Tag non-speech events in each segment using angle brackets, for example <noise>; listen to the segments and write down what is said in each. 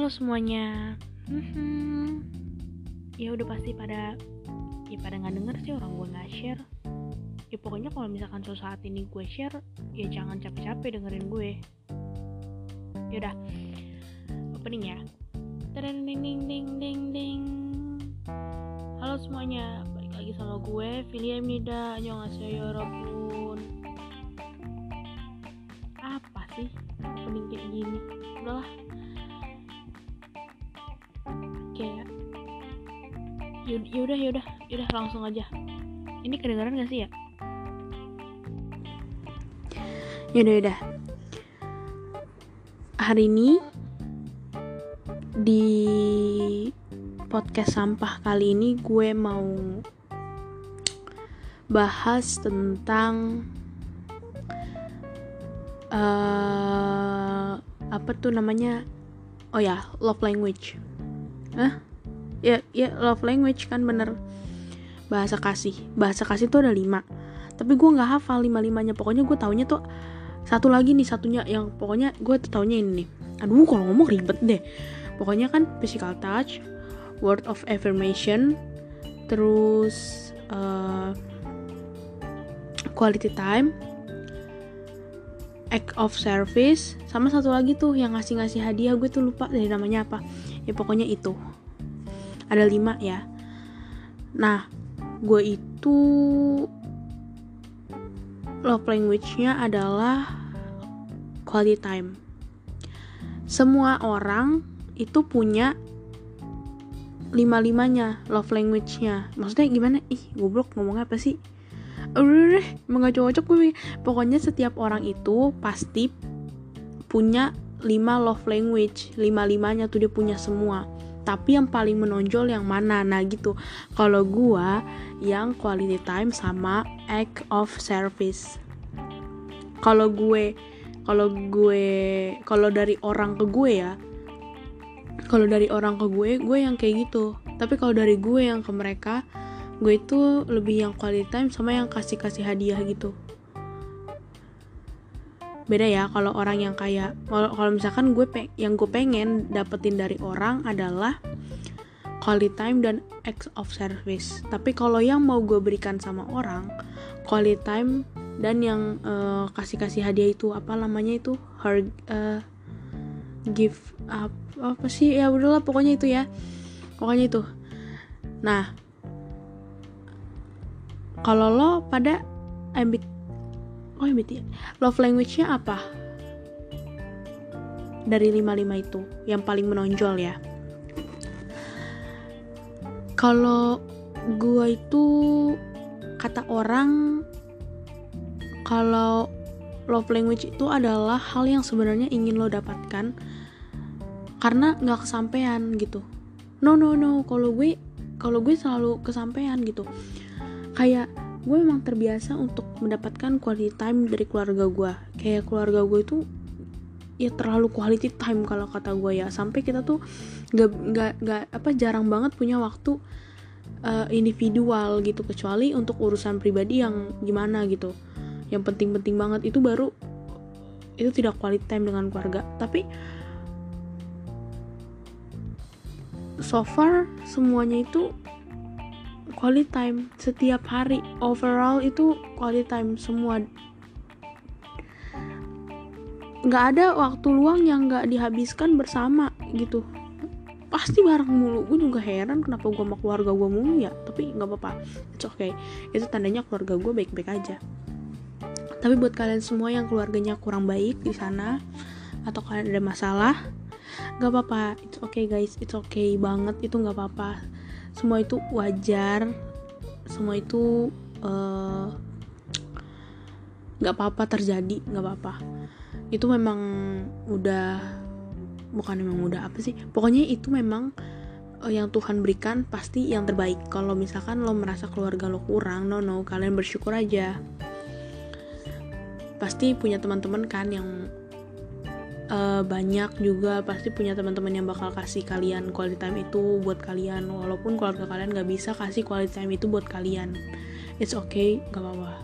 Halo semuanya. Hmm, ya udah pasti pada ya pada nggak denger sih orang gue nggak share. Ya pokoknya kalau misalkan suatu saat ini gue share, ya jangan capek-capek dengerin gue. Yaudah, opening ya. Tadang ding ding ding ding ding. Halo semuanya, balik lagi sama gue, Filia Mida, annyeonghaseyo yorobun. Apa sih opening kayak gini? Udahlah, Yaudah, yaudah, yaudah, langsung aja. Ini kedengaran gak sih ya? Yaudah, yaudah. Hari ini di podcast sampah kali ini gue mau bahas tentang uh, apa tuh namanya? Oh ya, love language. Hah? Ya ya love language kan bener. Bahasa kasih. Bahasa kasih tuh ada lima. Tapi gue nggak hafal lima limanya pokoknya gue taunya tuh satu lagi nih satunya yang pokoknya gue taunya ini nih. Aduh kalau ngomong ribet deh. Pokoknya kan physical touch word of affirmation terus uh, quality time act of service sama satu lagi tuh yang ngasih-ngasih hadiah. Gue tuh lupa dari namanya apa. Ya pokoknya itu ada lima ya. Nah gue itu love language-nya adalah quality time. Semua orang itu punya lima-limanya love language-nya. Maksudnya gimana? Ih goblok ngomongnya apa sih? Udah deh nggak cocok gue pokoknya setiap orang itu pasti punya lima love language. Lima limanya tuh dia punya semua tapi yang paling menonjol yang mana? Nah gitu. Kalau gua yang quality time sama act of service. Kalau gue kalau gue kalau dari orang ke gue ya kalau dari orang ke gue gue yang kayak gitu. Tapi kalau dari gue yang ke mereka gue itu lebih yang quality time sama yang kasih kasih hadiah gitu beda ya kalau orang yang kayak kalau misalkan gue pe yang gue pengen dapetin dari orang adalah quality time dan acts of service. Tapi kalau yang mau gue berikan sama orang quality time dan yang uh, kasih kasih hadiah itu apa namanya itu her uh, give up apa sih? Ya udahlah pokoknya itu ya. Pokoknya itu. Nah kalau lo pada MBT oh MBT love language-nya apa? Dari lima-lima itu yang paling menonjol ya. Kalau gua itu kata orang kalau love language itu adalah hal yang sebenarnya ingin lo dapatkan karena nggak kesampaian gitu. No no no. Kalau gue kalau gue selalu kesampaian gitu. Kayak gue memang terbiasa untuk mendapatkan quality time dari keluarga gue. Kayak keluarga gue itu ya terlalu quality time kalau kata gue ya. Sampai kita tuh gak nggak nggak apa jarang banget punya waktu uh, individual gitu. Kecuali untuk urusan pribadi yang gimana gitu. Yang penting-penting banget itu baru itu tidak quality time dengan keluarga. Tapi so far semuanya itu quality time setiap hari. Overall itu quality time semua. Nggak ada waktu luang yang nggak dihabiskan bersama gitu. Pasti bareng mulu. Gue juga heran kenapa gue sama keluarga gue mulu ya. Tapi nggak apa-apa. It's okay. Itu tandanya keluarga gue baik-baik aja. Tapi buat kalian semua yang keluarganya kurang baik di sana atau kalian ada masalah nggak apa-apa. It's okay guys. It's okay banget. Itu nggak apa-apa semua itu wajar. Semua itu nggak uh, apa-apa terjadi nggak apa-apa. Itu memang udah bukan memang udah apa sih. Pokoknya itu memang uh, yang Tuhan berikan pasti yang terbaik. Kalau misalkan lo merasa keluarga lo kurang no no kalian bersyukur aja. Pasti punya teman-teman kan yang uh, banyak juga pasti punya teman-teman yang bakal kasih kalian quality time itu buat kalian. Walaupun keluarga kalian gak bisa kasih quality time itu buat kalian. It's okay gak apa-apa.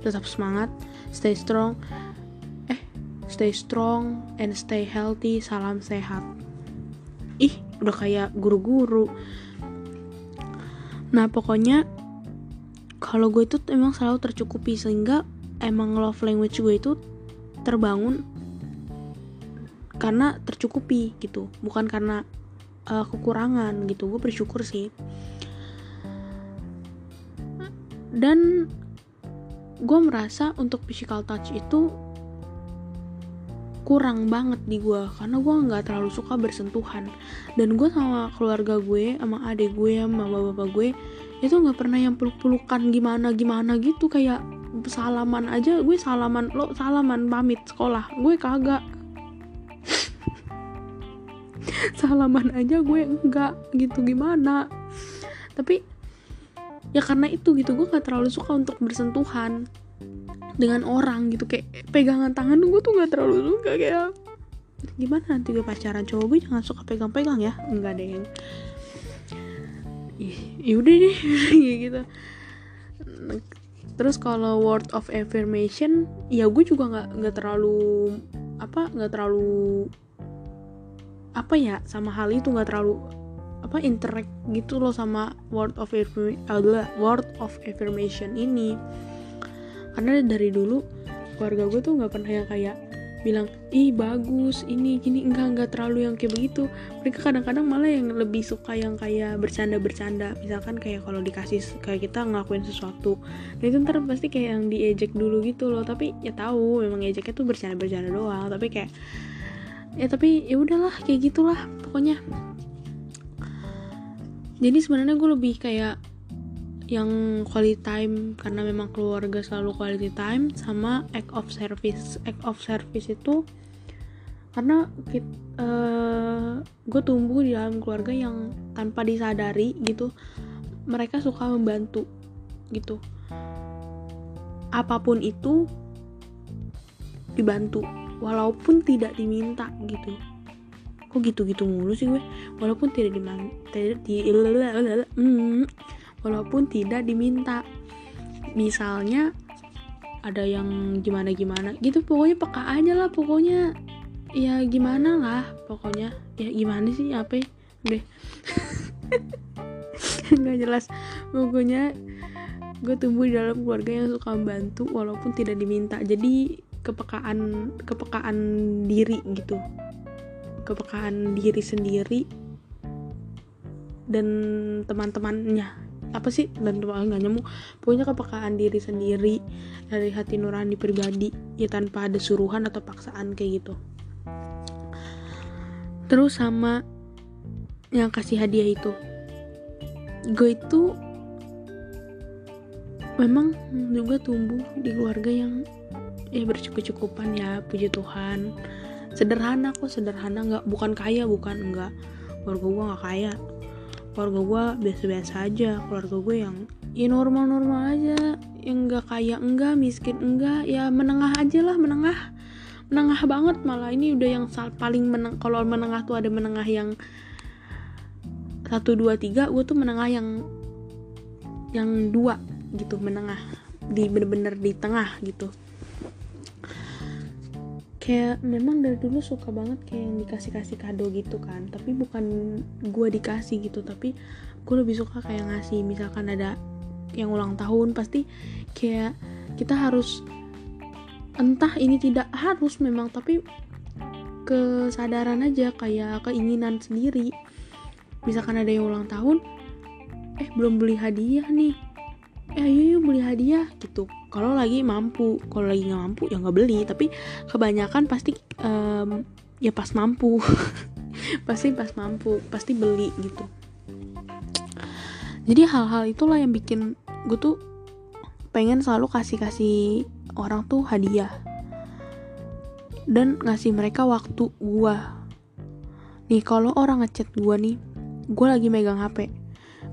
Tetap semangat stay strong. Eh stay strong and stay healthy salam sehat. Ih udah kayak guru-guru. Nah pokoknya kalau gue itu emang selalu tercukupi sehingga emang love language gue itu terbangun karena tercukupi gitu. Bukan karena uh, kekurangan gitu. Gue bersyukur sih. Dan gue merasa untuk physical touch itu kurang banget di gue karena gue nggak terlalu suka bersentuhan. Dan gue sama keluarga gue sama adik gue sama bapak-bapak gue itu nggak pernah yang peluk-pelukan gimana gimana gitu. Kayak salaman aja gue salaman lo salaman pamit sekolah. Gue kagak salaman aja gue enggak gitu gimana? Tapi ya karena itu gitu gue gak terlalu suka untuk bersentuhan dengan orang gitu. Kayak pegangan tangan gue tuh gak terlalu suka kayak gimana nanti gue pacaran? Cowok gue jangan suka pegang-pegang ya? Enggak deh. Yaudah deh <laughs> gitu. Terus kalau word of affirmation ya gue juga nggak nggak terlalu apa nggak terlalu apa ya sama hal itu nggak terlalu apa interact gitu loh sama word of word of affirmation ini. Karena dari dulu keluarga gue tuh nggak pernah yang kayak bilang ih bagus ini gini. Enggak enggak terlalu yang kayak begitu. Mereka kadang-kadang malah yang lebih suka yang kayak bercanda-bercanda. Misalkan kayak kalau dikasih kayak kita ngelakuin sesuatu. Nah itu ntar pasti kayak yang diejek dulu gitu loh. Tapi ya tahu memang ejeknya tuh bercanda-bercanda doang. Tapi kayak ya tapi ya udahlah kayak gitulah pokoknya. Jadi sebenarnya gue lebih kayak yang quality time karena memang keluarga selalu quality time sama act of service. Act of service itu karena uh, gue tumbuh di dalam keluarga yang tanpa disadari gitu mereka suka membantu gitu. Apa pun itu dibantu walaupun tidak diminta gitu. Kok gitu-gitu mulu sih gue? Walaupun tidak diminta di walaupun tidak diminta. Misalnya ada yang gimana gimana gitu pokoknya peka aja lah pokoknya. Ya gimana lah pokoknya. Ya gimana sih apa ya? deh <laughs> nggak jelas. Pokoknya gue tumbuh di dalam keluarga yang suka membantu walaupun tidak diminta. Jadi kepekaan kepekaan diri gitu. Kepekaan diri sendiri dan teman-temannya. Apa sih? Dan nggak nyamuk punya kepekaan diri sendiri dari hati nurani pribadi ya tanpa ada suruhan atau paksaan kayak gitu. Terus sama yang kasih hadiah itu. Gue itu memang juga tumbuh di keluarga yang ya bercukup-cukupan ya puji Tuhan. Sederhana kok sederhana. Nggak bukan kaya bukan. Enggak keluarga gue nggak kaya. Keluarga gue biasa-biasa aja. Keluarga gue yang ya normal-normal aja. Yang nggak kaya enggak miskin enggak. Ya menengah aja lah menengah. Menengah banget malah. Ini udah yang paling meneng kalau menengah tuh ada menengah yang satu dua tiga gue tuh menengah yang yang dua gitu. Menengah di bener-bener di tengah gitu kayak memang dari dulu suka banget kayak yang dikasih kasih kado gitu kan. Tapi bukan gue dikasih gitu tapi gue lebih suka kayak ngasih. Misalkan ada yang ulang tahun pasti kayak kita harus entah ini tidak harus memang tapi kesadaran aja kayak keinginan sendiri. Misalkan ada yang ulang tahun eh belum beli hadiah nih. Eh ayo yuk beli hadiah gitu kalau lagi mampu kalau lagi nggak mampu ya nggak beli. Tapi kebanyakan pasti um, ya pas mampu. <laughs> Pasti pas mampu pasti beli gitu. Jadi hal-hal itulah yang bikin gue tuh pengen selalu kasih kasih orang tuh hadiah. Dan ngasih mereka waktu gue nih kalau orang ngechat gue nih gue lagi megang hp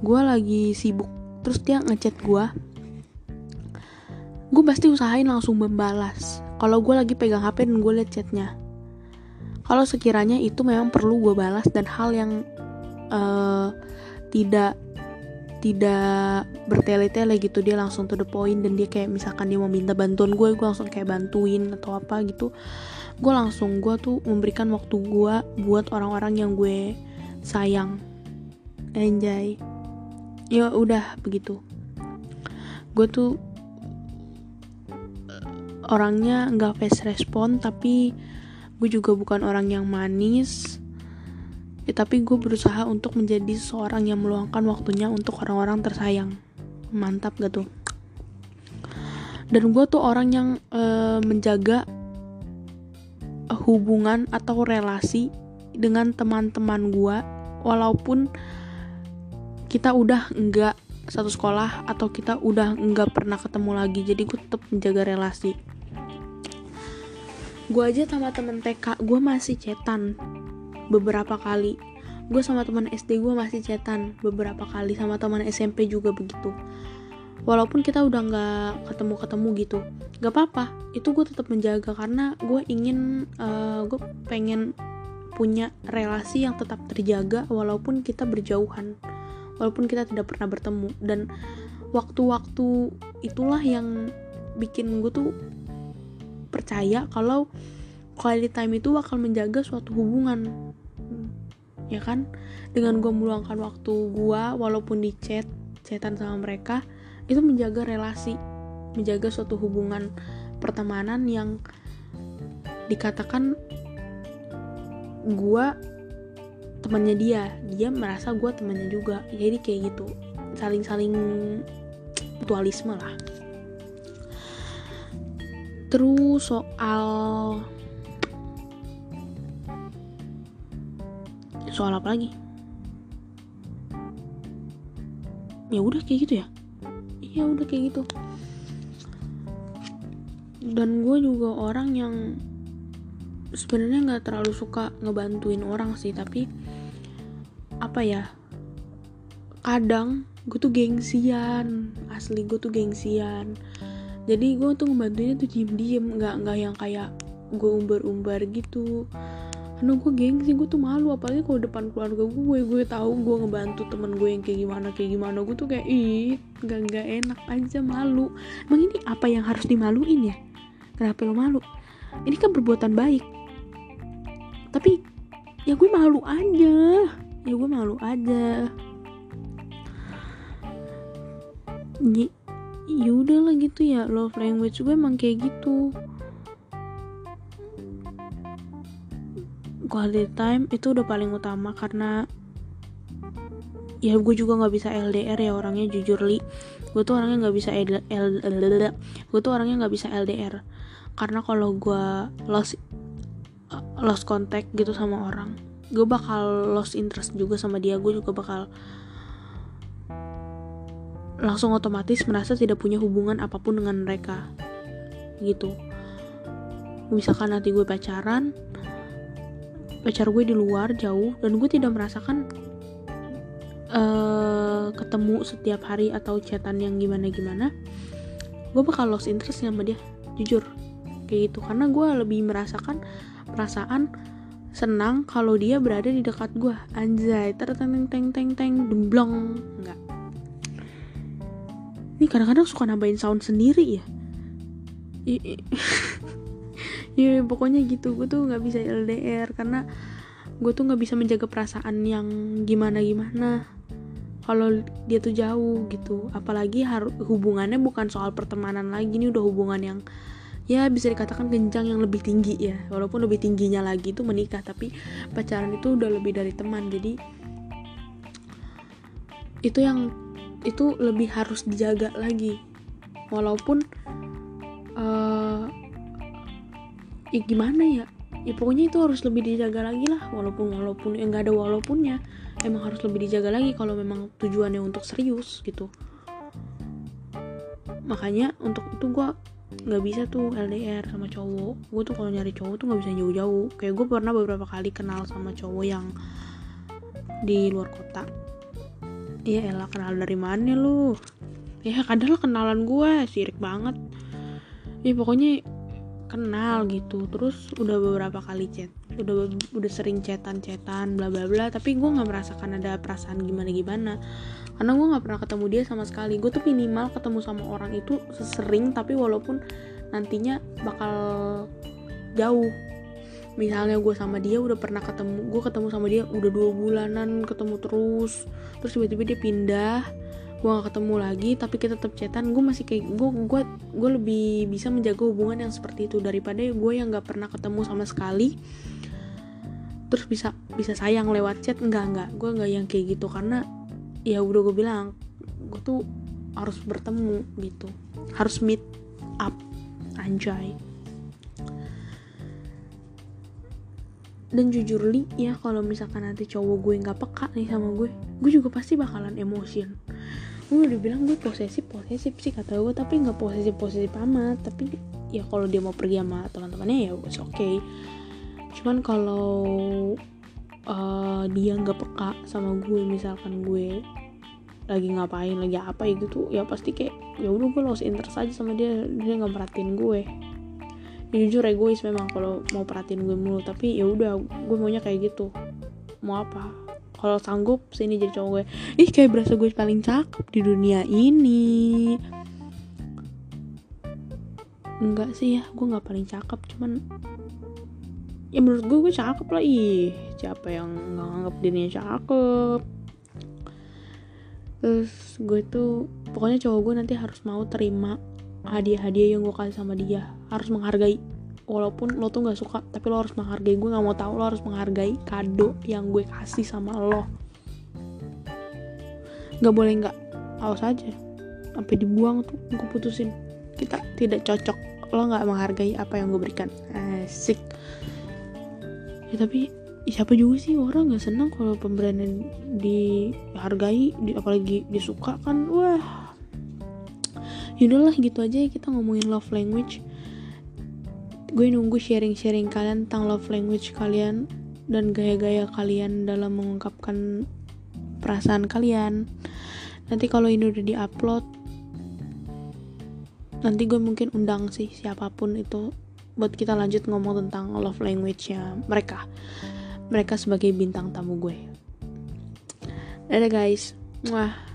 gue lagi sibuk. Terus dia ngechat gue gue pasti usahain langsung membalas. Kalau gue lagi pegang HP dan gue liat chatnya. Kalau sekiranya itu memang perlu gue balas dan hal yang uh, tidak tidak bertele-tele gitu dia langsung to the point dan dia kayak misalkan dia mau minta bantuan gue gue langsung kayak bantuin atau apa gitu. Gue langsung gue tuh memberikan waktu gue buat orang-orang yang gue sayang. Enjoy ya udah begitu. Gue tuh orangnya nggak face respon tapi gue juga bukan orang yang manis. Ya, tapi gue berusaha untuk menjadi seorang yang meluangkan waktunya untuk orang-orang tersayang. Mantap gak tuh? Dan gue tuh orang yang uh, menjaga hubungan atau relasi dengan teman-teman gue walaupun kita udah enggak satu sekolah atau kita udah nggak pernah ketemu lagi. Jadi gue tetap menjaga relasi gue aja sama temen TK gue masih cetan beberapa kali. Gue sama teman SD gue masih cetan beberapa kali sama teman SMP juga begitu. Walaupun kita udah nggak ketemu ketemu gitu gak apa-apa. Itu gue tetap menjaga karena gue ingin uh, gue pengen punya relasi yang tetap terjaga walaupun kita berjauhan walaupun kita tidak pernah bertemu. Dan waktu-waktu itulah yang bikin gue tuh percaya kalau quality time itu bakal menjaga suatu hubungan. Ya kan? Dengan gue meluangkan waktu gue walaupun di chat chatan sama mereka itu menjaga relasi menjaga suatu hubungan pertemanan yang dikatakan gue temannya dia. Dia merasa gue temannya juga. Jadi kayak gitu. Saling-saling mutualisme lah terus soal soal apa lagi? Ya udah kayak gitu ya? Ya udah kayak gitu. Dan gue juga orang yang sebenarnya nggak terlalu suka ngebantuin orang sih tapi apa ya? Kadang gue tuh gengsian asli gue tuh gengsian jadi gue tuh ngebantuinnya tuh diem diem nggak nggak yang kayak gue umbar umbar gitu karena gue gengsi gue tuh malu apalagi kalau depan keluarga gue gue tahu gue ngebantu temen gue yang kayak gimana kayak gimana. Gue tuh kayak ih nggak nggak enak aja malu. Emang ini apa yang harus dimaluin ya? Kenapa lo malu? Ini kan perbuatan baik. Tapi ya gue malu aja. Ya gue malu aja. Ya, ya udah lah gitu ya. Love language gue emang kayak gitu. Quality time itu udah paling utama karena ya gue juga nggak bisa LDR ya orangnya jujur li. Gue tuh orangnya nggak bisa L, L, L, L, gue tuh orangnya nggak bisa LDR karena kalau gue lost lost contact gitu sama orang gue bakal lost interest juga sama dia. Gue juga bakal langsung otomatis merasa tidak punya hubungan apa pun dengan mereka. Gitu. Misalkan nanti gue pacaran pacar gue di luar jauh dan gue tidak merasakan uh, ketemu setiap hari atau chatan yang gimana gimana gue bakal lost interest sama dia jujur. Kayak gitu. Karena gue lebih merasakan perasaan senang kalau dia berada di dekat gue. Anjay terteng teng teng teng demblong enggak ini kadang-kadang suka nambahin sound sendiri ya. <laughs> Ya pokoknya gitu. Gue tuh nggak bisa LDR karena gue tuh nggak bisa menjaga perasaan yang gimana gimana kalau dia tuh jauh gitu. Apalagi hubungannya bukan soal pertemanan lagi. Ini udah hubungan yang ya bisa dikatakan kencang yang lebih tinggi ya. Walaupun lebih tingginya lagi itu menikah tapi pacaran itu udah lebih dari teman. Jadi itu yang itu lebih harus dijaga lagi. Walaupun uh, ya gimana ya ya pokoknya itu harus lebih dijaga lagi lah. Walaupun walaupun ya nggak ada walaupunnya emang harus lebih dijaga lagi kalau memang tujuannya untuk serius gitu. Makanya untuk itu gue nggak bisa tuh LDR sama cowok. Gue tuh kalau nyari cowok tuh nggak bisa jauh-jauh. Kayak gue pernah beberapa kali kenal sama cowok yang di luar kota iya elah kenal dari mana lu? Ya kadang kenalan gue sirik banget. Ya pokoknya kenal gitu. Terus udah beberapa kali chat udah udah sering chatan chatan bla bla bla. Tapi gue nggak merasakan ada perasaan gimana gimana karena gue nggak pernah ketemu dia sama sekali. Gue tuh minimal ketemu sama orang itu sesering tapi walaupun nantinya bakal jauh misalnya gue sama dia udah pernah ketemu gue ketemu sama dia udah dua bulanan ketemu terus. Terus tiba-tiba dia pindah gue gak ketemu lagi tapi kita tetap chatan gue masih kayak gue gue gue lebih bisa menjaga hubungan yang seperti itu daripada gue yang nggak pernah ketemu sama sekali. Terus bisa bisa sayang lewat chat enggak enggak gue enggak yang kayak gitu karena ya udah gue bilang gue tuh harus bertemu gitu. Harus meet up anjay dan jujur li ya kalau misalkan nanti cowok gue nggak peka nih sama gue gue juga pasti bakalan emosion gue udah bilang gue posesif posesif sih kata gue tapi nggak posesif posesif amat. Tapi ya kalau dia mau pergi sama teman-temannya ya oke okay. Cuman kalau uh, dia nggak peka sama gue misalkan gue lagi ngapain lagi apa gitu ya pasti kayak ya udah gue lost interest aja sama dia dia nggak perhatiin gue jujur egois memang kalau mau perhatiin gue mulu. Tapi ya udah gue maunya kayak gitu. Mau apa? Kalau sanggup sini jadi cowok gue. Ih kayak berasa gue paling cakep di dunia ini. Enggak sih ya gue nggak paling cakep. Cuman ya menurut gue gue cakep lah. Ih siapa yang nganggap dirinya cakep? Terus gue tuh pokoknya cowok gue nanti harus mau terima hadiah-hadiah yang gue kasih sama dia harus menghargai. Walaupun lo tuh nggak suka tapi lo harus menghargai. Gue nggak mau tahu lo harus menghargai kado yang gue kasih sama lo. Nggak boleh nggak awas aja. Sampai dibuang tuh gue putusin. Kita tidak cocok. Lo nggak menghargai apa yang gue berikan. Asik. Ya tapi siapa juga sih orang nggak senang kalau pemberian dihargai di, apalagi disuka kan. Wah. Yaudahlah gitu aja ya kita ngomongin love language gue nunggu sharing-sharing kalian tentang love language kalian dan gaya-gaya kalian dalam mengungkapkan perasaan kalian. Nanti kalau ini udah diupload nanti gue mungkin undang sih siapa pun itu buat kita lanjut ngomong tentang love language-nya mereka. Mereka sebagai bintang tamu gue. Dadah guys. Wah